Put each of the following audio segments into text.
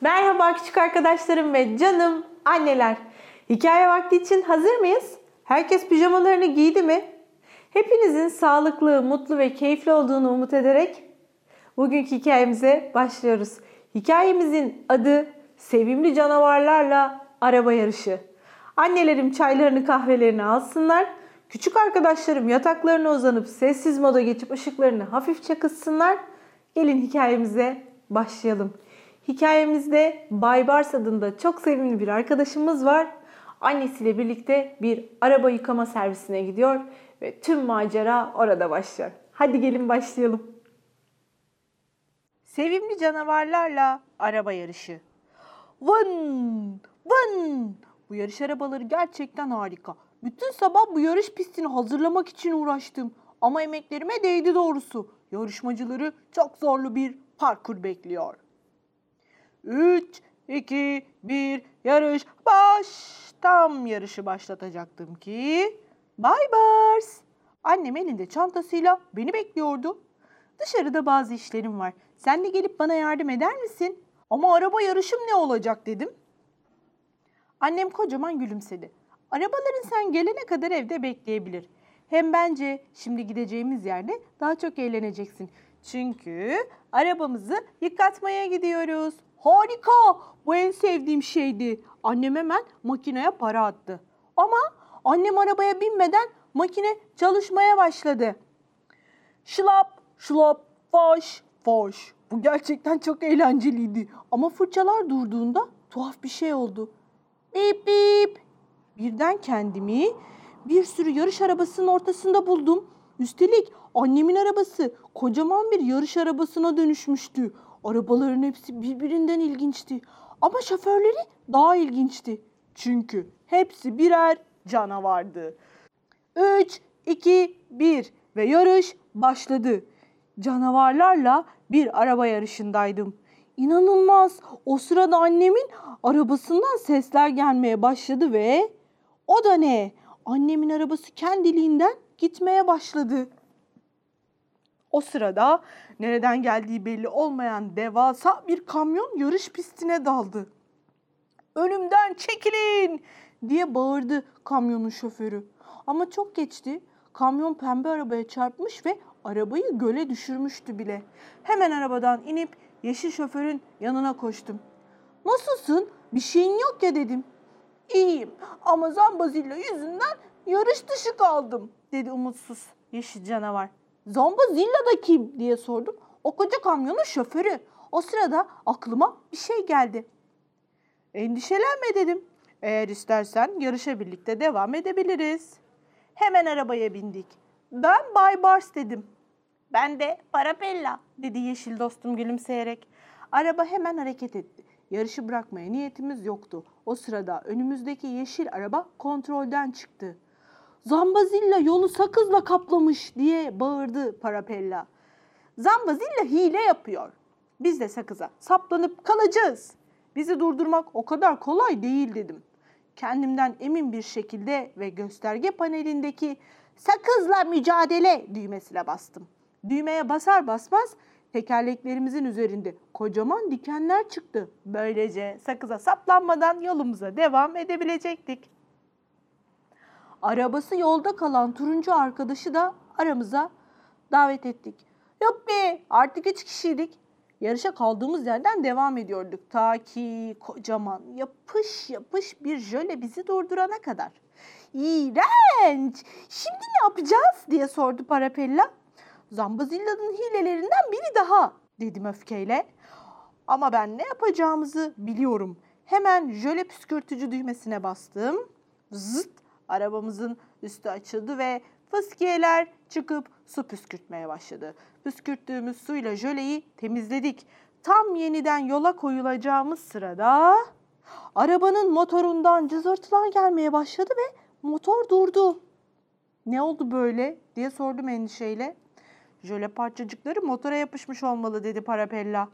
Merhaba küçük arkadaşlarım ve canım anneler. Hikaye vakti için hazır mıyız? Herkes pijamalarını giydi mi? Hepinizin sağlıklı, mutlu ve keyifli olduğunu umut ederek bugünkü hikayemize başlıyoruz. Hikayemizin adı Sevimli Canavarlarla Araba Yarışı. Annelerim çaylarını kahvelerini alsınlar. Küçük arkadaşlarım yataklarına uzanıp sessiz moda geçip ışıklarını hafifçe kıssınlar. Gelin hikayemize başlayalım. Hikayemizde Baybars adında çok sevimli bir arkadaşımız var. Annesiyle birlikte bir araba yıkama servisine gidiyor ve tüm macera orada başlıyor. Hadi gelin başlayalım. Sevimli canavarlarla araba yarışı. Vın! Vın! Bu yarış arabaları gerçekten harika. Bütün sabah bu yarış pistini hazırlamak için uğraştım. Ama emeklerime değdi doğrusu. Yarışmacıları çok zorlu bir parkur bekliyor. 3, 2, 1, yarış baş. Tam yarışı başlatacaktım ki... Bay Bars. Annem elinde çantasıyla beni bekliyordu. Dışarıda bazı işlerim var. Sen de gelip bana yardım eder misin? Ama araba yarışım ne olacak dedim. Annem kocaman gülümsedi. Arabaların sen gelene kadar evde bekleyebilir. Hem bence şimdi gideceğimiz yerde daha çok eğleneceksin. Çünkü arabamızı yıkatmaya gidiyoruz. Harika! Bu en sevdiğim şeydi. Annem hemen makineye para attı. Ama annem arabaya binmeden makine çalışmaya başladı. Şlap, şlap, faş, faş. Bu gerçekten çok eğlenceliydi. Ama fırçalar durduğunda tuhaf bir şey oldu. Bip bip. Birden kendimi bir sürü yarış arabasının ortasında buldum. Üstelik annemin arabası kocaman bir yarış arabasına dönüşmüştü. Arabaların hepsi birbirinden ilginçti. Ama şoförleri daha ilginçti. Çünkü hepsi birer canavardı. 3, 2, 1 ve yarış başladı. Canavarlarla bir araba yarışındaydım. İnanılmaz. O sırada annemin arabasından sesler gelmeye başladı ve o da ne? Annemin arabası kendiliğinden gitmeye başladı. O sırada nereden geldiği belli olmayan devasa bir kamyon yarış pistine daldı. Önümden çekilin diye bağırdı kamyonun şoförü. Ama çok geçti. Kamyon pembe arabaya çarpmış ve arabayı göle düşürmüştü bile. Hemen arabadan inip yeşil şoförün yanına koştum. Nasılsın? Bir şeyin yok ya dedim. İyiyim ama Zambazilla yüzünden yarış dışı kaldım dedi umutsuz yeşil canavar. Zambazilla da kim diye sordum. O koca kamyonun şoförü. O sırada aklıma bir şey geldi. Endişelenme dedim. Eğer istersen yarışa birlikte devam edebiliriz. Hemen arabaya bindik. Ben Bay Bars dedim. Ben de Parapella dedi yeşil dostum gülümseyerek. Araba hemen hareket etti. Yarışı bırakmaya niyetimiz yoktu. O sırada önümüzdeki yeşil araba kontrolden çıktı. Zambazilla yolu sakızla kaplamış diye bağırdı Parapella. Zambazilla hile yapıyor. Biz de sakıza saplanıp kalacağız. Bizi durdurmak o kadar kolay değil dedim. Kendimden emin bir şekilde ve gösterge panelindeki sakızla mücadele düğmesine bastım. Düğmeye basar basmaz tekerleklerimizin üzerinde kocaman dikenler çıktı. Böylece sakıza saplanmadan yolumuza devam edebilecektik. Arabası yolda kalan turuncu arkadaşı da aramıza davet ettik. Yuppi artık üç kişiydik. Yarışa kaldığımız yerden devam ediyorduk. Ta ki kocaman yapış yapış bir jöle bizi durdurana kadar. İğrenç! Şimdi ne yapacağız diye sordu Parapella. Zambazilla'nın hilelerinden biri daha dedim öfkeyle. Ama ben ne yapacağımızı biliyorum. Hemen jöle püskürtücü düğmesine bastım. Zıt arabamızın üstü açıldı ve fıskiyeler çıkıp su püskürtmeye başladı. Püskürttüğümüz suyla jöleyi temizledik. Tam yeniden yola koyulacağımız sırada arabanın motorundan cızırtılar gelmeye başladı ve motor durdu. Ne oldu böyle diye sordum endişeyle. Jöle parçacıkları motora yapışmış olmalı dedi Parapella.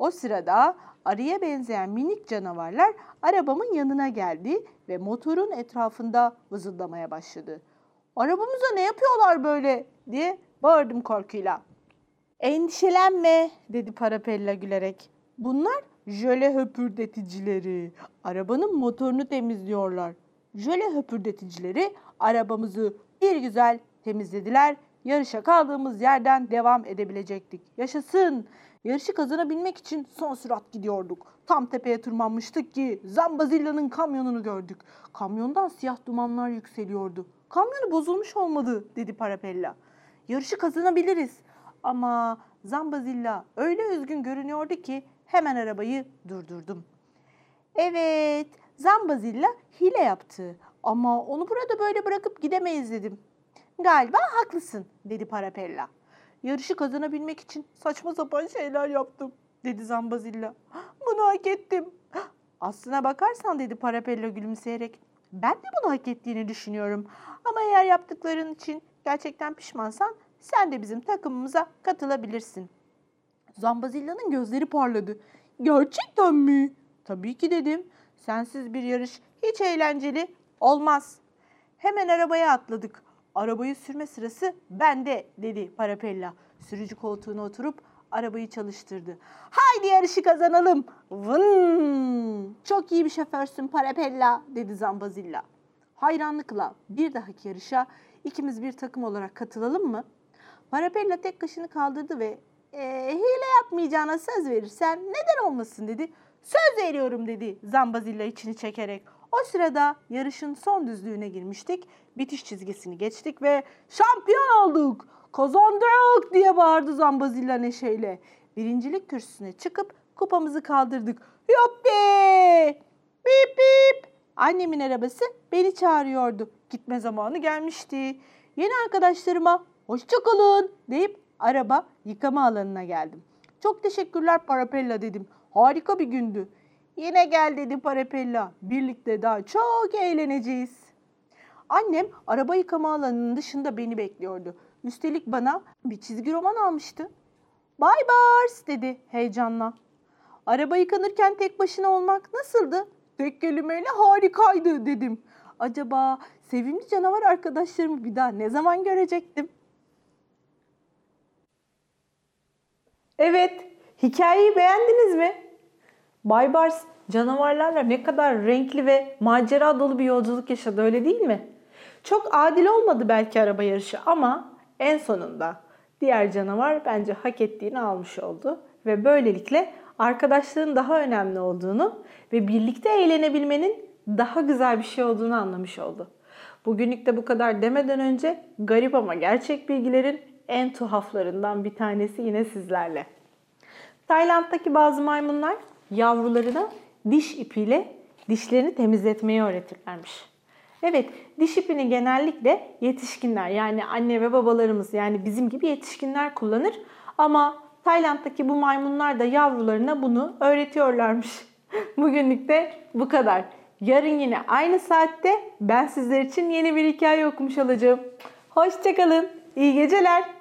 O sırada arıya benzeyen minik canavarlar arabamın yanına geldi ve motorun etrafında vızıldamaya başladı. Arabamıza ne yapıyorlar böyle diye bağırdım korkuyla. Endişelenme dedi Parapella gülerek. Bunlar jöle höpürdeticileri arabanın motorunu temizliyorlar. Jöle höpürdeticileri arabamızı bir güzel temizlediler. Yarışa kaldığımız yerden devam edebilecektik. Yaşasın! Yarışı kazanabilmek için son sürat gidiyorduk. Tam tepeye tırmanmıştık ki Zambazilla'nın kamyonunu gördük. Kamyondan siyah dumanlar yükseliyordu. Kamyonu bozulmuş olmadı dedi Parapella. Yarışı kazanabiliriz. Ama Zambazilla öyle üzgün görünüyordu ki hemen arabayı durdurdum. Evet, Zambazilla hile yaptı ama onu burada böyle bırakıp gidemeyiz dedim. Galiba haklısın dedi Parapella. Yarışı kazanabilmek için saçma sapan şeyler yaptım dedi Zambazilla. Bunu hak ettim. Aslına bakarsan dedi Parapella gülümseyerek. Ben de bunu hak ettiğini düşünüyorum. Ama eğer yaptıkların için gerçekten pişmansan sen de bizim takımımıza katılabilirsin. Zambazilla'nın gözleri parladı. Gerçekten mi? Tabii ki dedim. Sensiz bir yarış hiç eğlenceli olmaz. Hemen arabaya atladık. Arabayı sürme sırası bende dedi Parapella. Sürücü koltuğuna oturup arabayı çalıştırdı. Haydi yarışı kazanalım. Vın! Çok iyi bir şoförsün Parapella dedi Zambazilla. Hayranlıkla bir dahaki yarışa ikimiz bir takım olarak katılalım mı? Parapella tek kaşını kaldırdı ve "Ee, hile yapmayacağına söz verirsen neden olmasın dedi. Söz veriyorum dedi Zambazilla içini çekerek. O sırada yarışın son düzlüğüne girmiştik. Bitiş çizgisini geçtik ve şampiyon olduk. Kazandık diye bağırdı Zambazilla neşeyle. Birincilik kürsüsüne çıkıp kupamızı kaldırdık. Yuppi! Bip bip! Annemin arabası beni çağırıyordu. Gitme zamanı gelmişti. Yeni arkadaşlarıma hoşçakalın deyip araba yıkama alanına geldim. Çok teşekkürler Parapella dedim. Harika bir gündü. Yine gel dedi Parapella. Birlikte daha çok eğleneceğiz. Annem araba yıkama alanının dışında beni bekliyordu. Üstelik bana bir çizgi roman almıştı. Bay Bars dedi heyecanla. Araba yıkanırken tek başına olmak nasıldı? Tek kelimeyle harikaydı dedim. Acaba sevimli canavar arkadaşlarımı bir daha ne zaman görecektim? Evet, hikayeyi beğendiniz mi? Baybars canavarlarla ne kadar renkli ve macera dolu bir yolculuk yaşadı öyle değil mi? Çok adil olmadı belki araba yarışı ama en sonunda diğer canavar bence hak ettiğini almış oldu. Ve böylelikle arkadaşlığın daha önemli olduğunu ve birlikte eğlenebilmenin daha güzel bir şey olduğunu anlamış oldu. Bugünlük de bu kadar demeden önce garip ama gerçek bilgilerin en tuhaflarından bir tanesi yine sizlerle. Tayland'daki bazı maymunlar yavrularına diş ipiyle dişlerini temizletmeyi öğretirlermiş. Evet, diş ipini genellikle yetişkinler yani anne ve babalarımız yani bizim gibi yetişkinler kullanır. Ama Tayland'daki bu maymunlar da yavrularına bunu öğretiyorlarmış. Bugünlük de bu kadar. Yarın yine aynı saatte ben sizler için yeni bir hikaye okumuş olacağım. Hoşçakalın, iyi geceler.